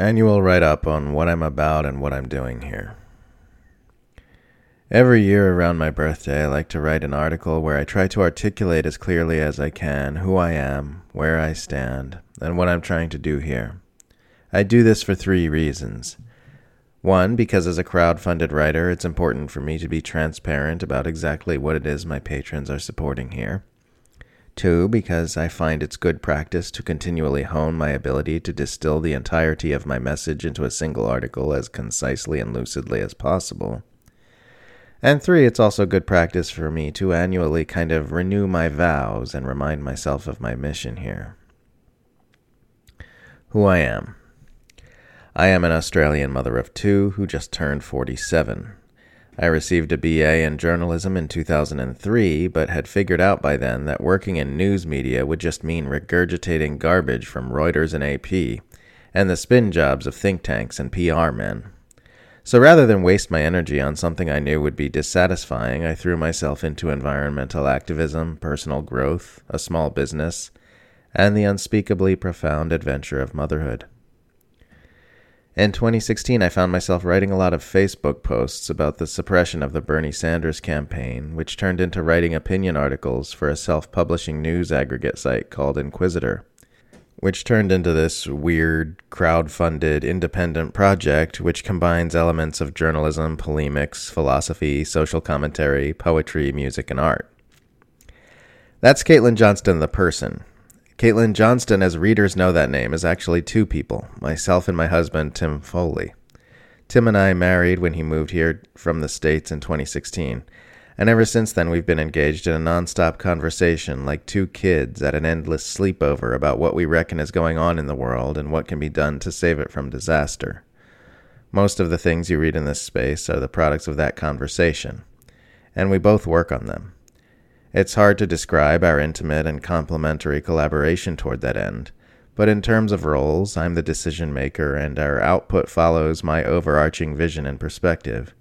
Annual write up on what I'm about and what I'm doing here. Every year around my birthday, I like to write an article where I try to articulate as clearly as I can who I am, where I stand, and what I'm trying to do here. I do this for three reasons. One, because as a crowd funded writer, it's important for me to be transparent about exactly what it is my patrons are supporting here. Two, because I find it's good practice to continually hone my ability to distill the entirety of my message into a single article as concisely and lucidly as possible. And three, it's also good practice for me to annually kind of renew my vows and remind myself of my mission here. Who I am. I am an Australian mother of two who just turned 47. I received a BA in journalism in 2003, but had figured out by then that working in news media would just mean regurgitating garbage from Reuters and AP, and the spin jobs of think tanks and PR men. So rather than waste my energy on something I knew would be dissatisfying, I threw myself into environmental activism, personal growth, a small business, and the unspeakably profound adventure of motherhood. In 2016, I found myself writing a lot of Facebook posts about the suppression of the Bernie Sanders campaign, which turned into writing opinion articles for a self publishing news aggregate site called Inquisitr, which turned into this weird, crowd funded, independent project which combines elements of journalism, polemics, philosophy, social commentary, poetry, music, and art. That's Caitlin Johnstone, the person. Caitlin Johnstone, as readers know that name, is actually two people myself and my husband, Tim Foley. Tim and I married when he moved here from the States in 2016, and ever since then we've been engaged in a nonstop conversation like two kids at an endless sleepover about what we reckon is going on in the world and what can be done to save it from disaster. Most of the things you read in this space are the products of that conversation, and we both work on them. It's hard to describe our intimate and complementary collaboration toward that end, but in terms of roles, I'm the decision maker and our output follows my overarching vision and perspective,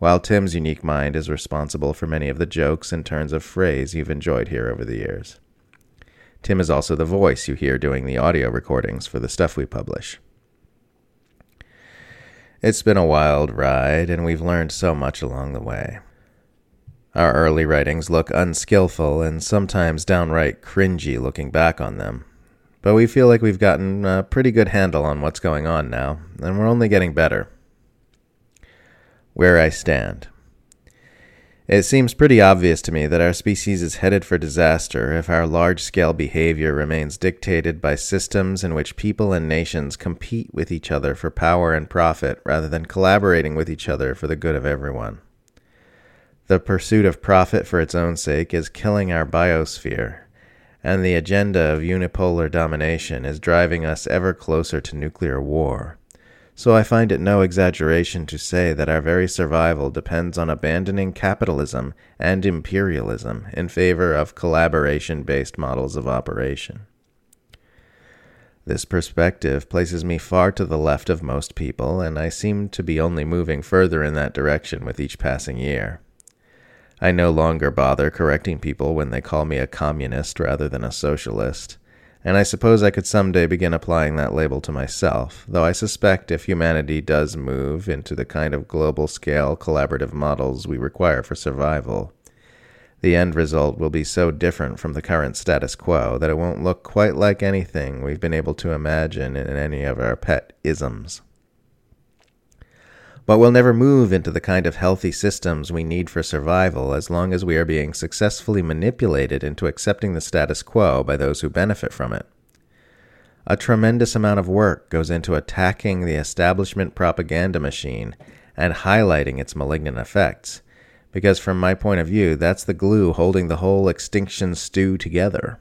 while Tim's unique mind is responsible for many of the jokes and turns of phrase you've enjoyed here over the years. Tim is also the voice you hear doing the audio recordings for the stuff we publish. It's been a wild ride, and we've learned so much along the way. Our early writings look unskillful and sometimes downright cringy looking back on them. But we feel like we've gotten a pretty good handle on what's going on now, and we're only getting better. Where I stand. It seems pretty obvious to me that our species is headed for disaster if our large scale behavior remains dictated by systems in which people and nations compete with each other for power and profit rather than collaborating with each other for the good of everyone. The pursuit of profit for its own sake is killing our biosphere, and the agenda of unipolar domination is driving us ever closer to nuclear war. So I find it no exaggeration to say that our very survival depends on abandoning capitalism and imperialism in favor of collaboration based models of operation. This perspective places me far to the left of most people, and I seem to be only moving further in that direction with each passing year. I no longer bother correcting people when they call me a communist rather than a socialist, and I suppose I could someday begin applying that label to myself, though I suspect if humanity does move into the kind of global scale collaborative models we require for survival, the end result will be so different from the current status quo that it won't look quite like anything we've been able to imagine in any of our pet isms. But we'll never move into the kind of healthy systems we need for survival as long as we are being successfully manipulated into accepting the status quo by those who benefit from it. A tremendous amount of work goes into attacking the establishment propaganda machine and highlighting its malignant effects, because from my point of view, that's the glue holding the whole extinction stew together.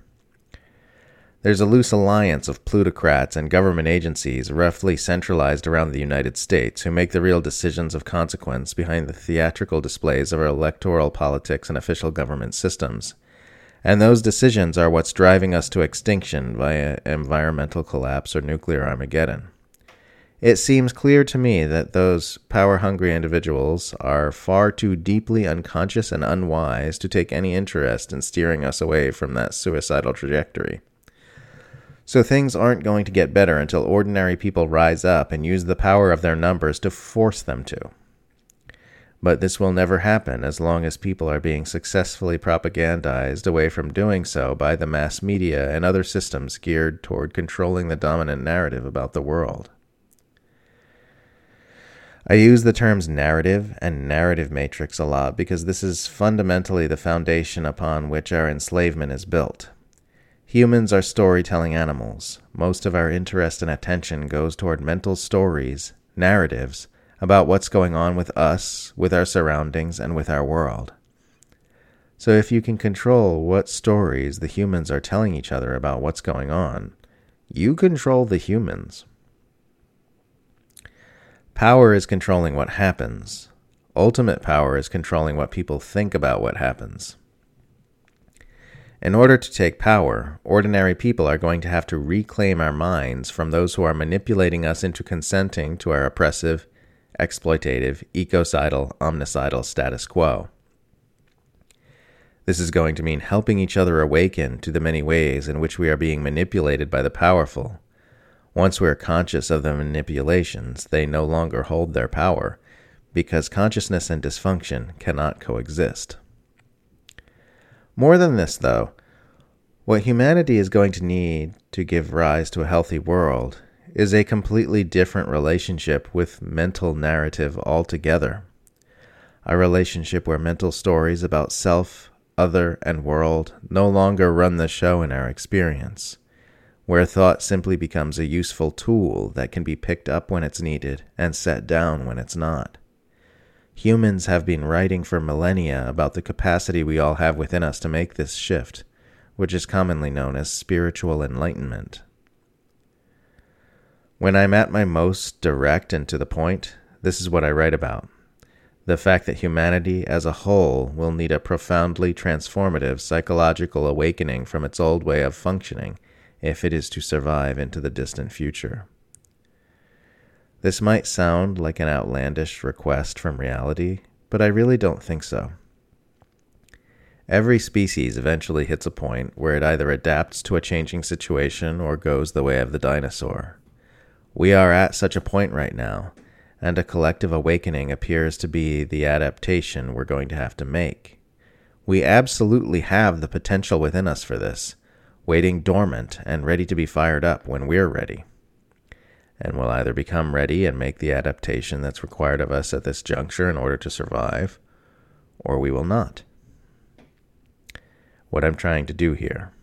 There's a loose alliance of plutocrats and government agencies roughly centralized around the United States who make the real decisions of consequence behind the theatrical displays of our electoral politics and official government systems. And those decisions are what's driving us to extinction via environmental collapse or nuclear Armageddon. It seems clear to me that those power hungry individuals are far too deeply unconscious and unwise to take any interest in steering us away from that suicidal trajectory. So things aren't going to get better until ordinary people rise up and use the power of their numbers to force them to. But this will never happen as long as people are being successfully propagandized away from doing so by the mass media and other systems geared toward controlling the dominant narrative about the world. I use the terms narrative and narrative matrix a lot because this is fundamentally the foundation upon which our enslavement is built. Humans are storytelling animals. Most of our interest and attention goes toward mental stories, narratives, about what's going on with us, with our surroundings, and with our world. So, if you can control what stories the humans are telling each other about what's going on, you control the humans. Power is controlling what happens. Ultimate power is controlling what people think about what happens. In order to take power, ordinary people are going to have to reclaim our minds from those who are manipulating us into consenting to our oppressive, exploitative, ecocidal, omnicidal status quo. This is going to mean helping each other awaken to the many ways in which we are being manipulated by the powerful. Once we are conscious of the manipulations, they no longer hold their power, because consciousness and dysfunction cannot coexist. More than this, though, what humanity is going to need to give rise to a healthy world is a completely different relationship with mental narrative altogether. A relationship where mental stories about self, other, and world no longer run the show in our experience, where thought simply becomes a useful tool that can be picked up when it's needed and set down when it's not. Humans have been writing for millennia about the capacity we all have within us to make this shift, which is commonly known as spiritual enlightenment. When I'm at my most direct and to the point, this is what I write about the fact that humanity as a whole will need a profoundly transformative psychological awakening from its old way of functioning if it is to survive into the distant future. This might sound like an outlandish request from reality, but I really don't think so. Every species eventually hits a point where it either adapts to a changing situation or goes the way of the dinosaur. We are at such a point right now, and a collective awakening appears to be the adaptation we're going to have to make. We absolutely have the potential within us for this, waiting dormant and ready to be fired up when we're ready. And we'll either become ready and make the adaptation that's required of us at this juncture in order to survive, or we will not. What I'm trying to do here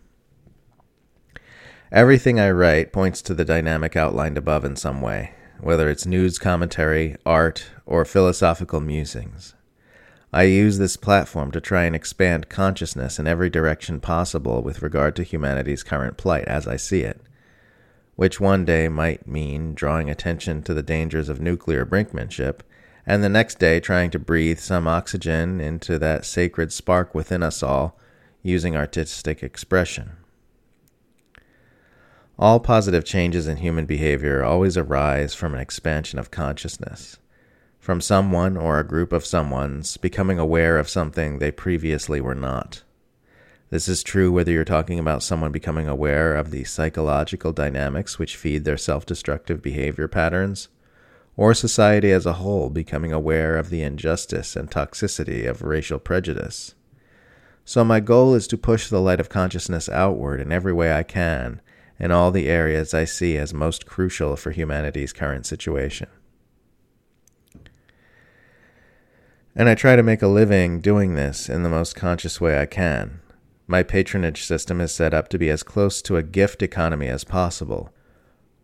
Everything I write points to the dynamic outlined above in some way, whether it's news commentary, art, or philosophical musings. I use this platform to try and expand consciousness in every direction possible with regard to humanity's current plight as I see it, which one day might mean drawing attention to the dangers of nuclear brinkmanship, and the next day trying to breathe some oxygen into that sacred spark within us all using artistic expression. All positive changes in human behavior always arise from an expansion of consciousness, from someone or a group of someones becoming aware of something they previously were not. This is true whether you're talking about someone becoming aware of the psychological dynamics which feed their self destructive behavior patterns, or society as a whole becoming aware of the injustice and toxicity of racial prejudice. So, my goal is to push the light of consciousness outward in every way I can in all the areas I see as most crucial for humanity's current situation. And I try to make a living doing this in the most conscious way I can. My patronage system is set up to be as close to a gift economy as possible,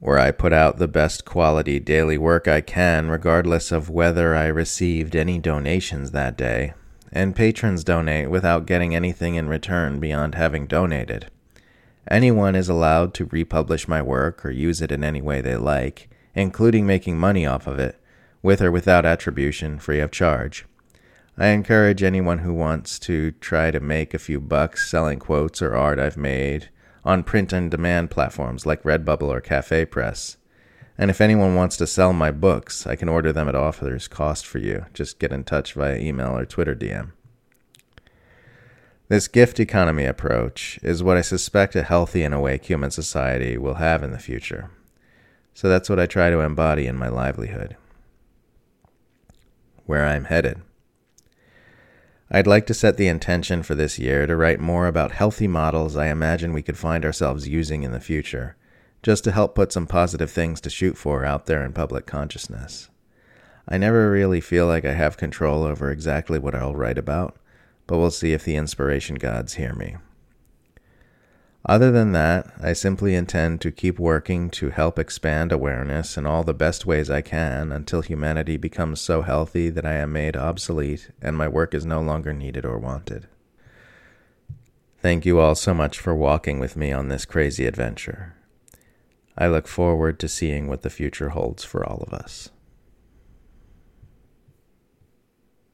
where I put out the best quality daily work I can, regardless of whether I received any donations that day, and patrons donate without getting anything in return beyond having donated. Anyone is allowed to republish my work or use it in any way they like, including making money off of it, with or without attribution, free of charge. I encourage anyone who wants to try to make a few bucks selling quotes or art I've made on print on demand platforms like Redbubble or Cafe Press. And if anyone wants to sell my books, I can order them at author's cost for you. Just get in touch via email or Twitter DM. This gift economy approach is what I suspect a healthy and awake human society will have in the future. So that's what I try to embody in my livelihood. Where I'm headed. I'd like to set the intention for this year to write more about healthy models I imagine we could find ourselves using in the future, just to help put some positive things to shoot for out there in public consciousness. I never really feel like I have control over exactly what I'll write about, but we'll see if the inspiration gods hear me. Other than that, I simply intend to keep working to help expand awareness in all the best ways I can until humanity becomes so healthy that I am made obsolete and my work is no longer needed or wanted. Thank you all so much for walking with me on this crazy adventure. I look forward to seeing what the future holds for all of us.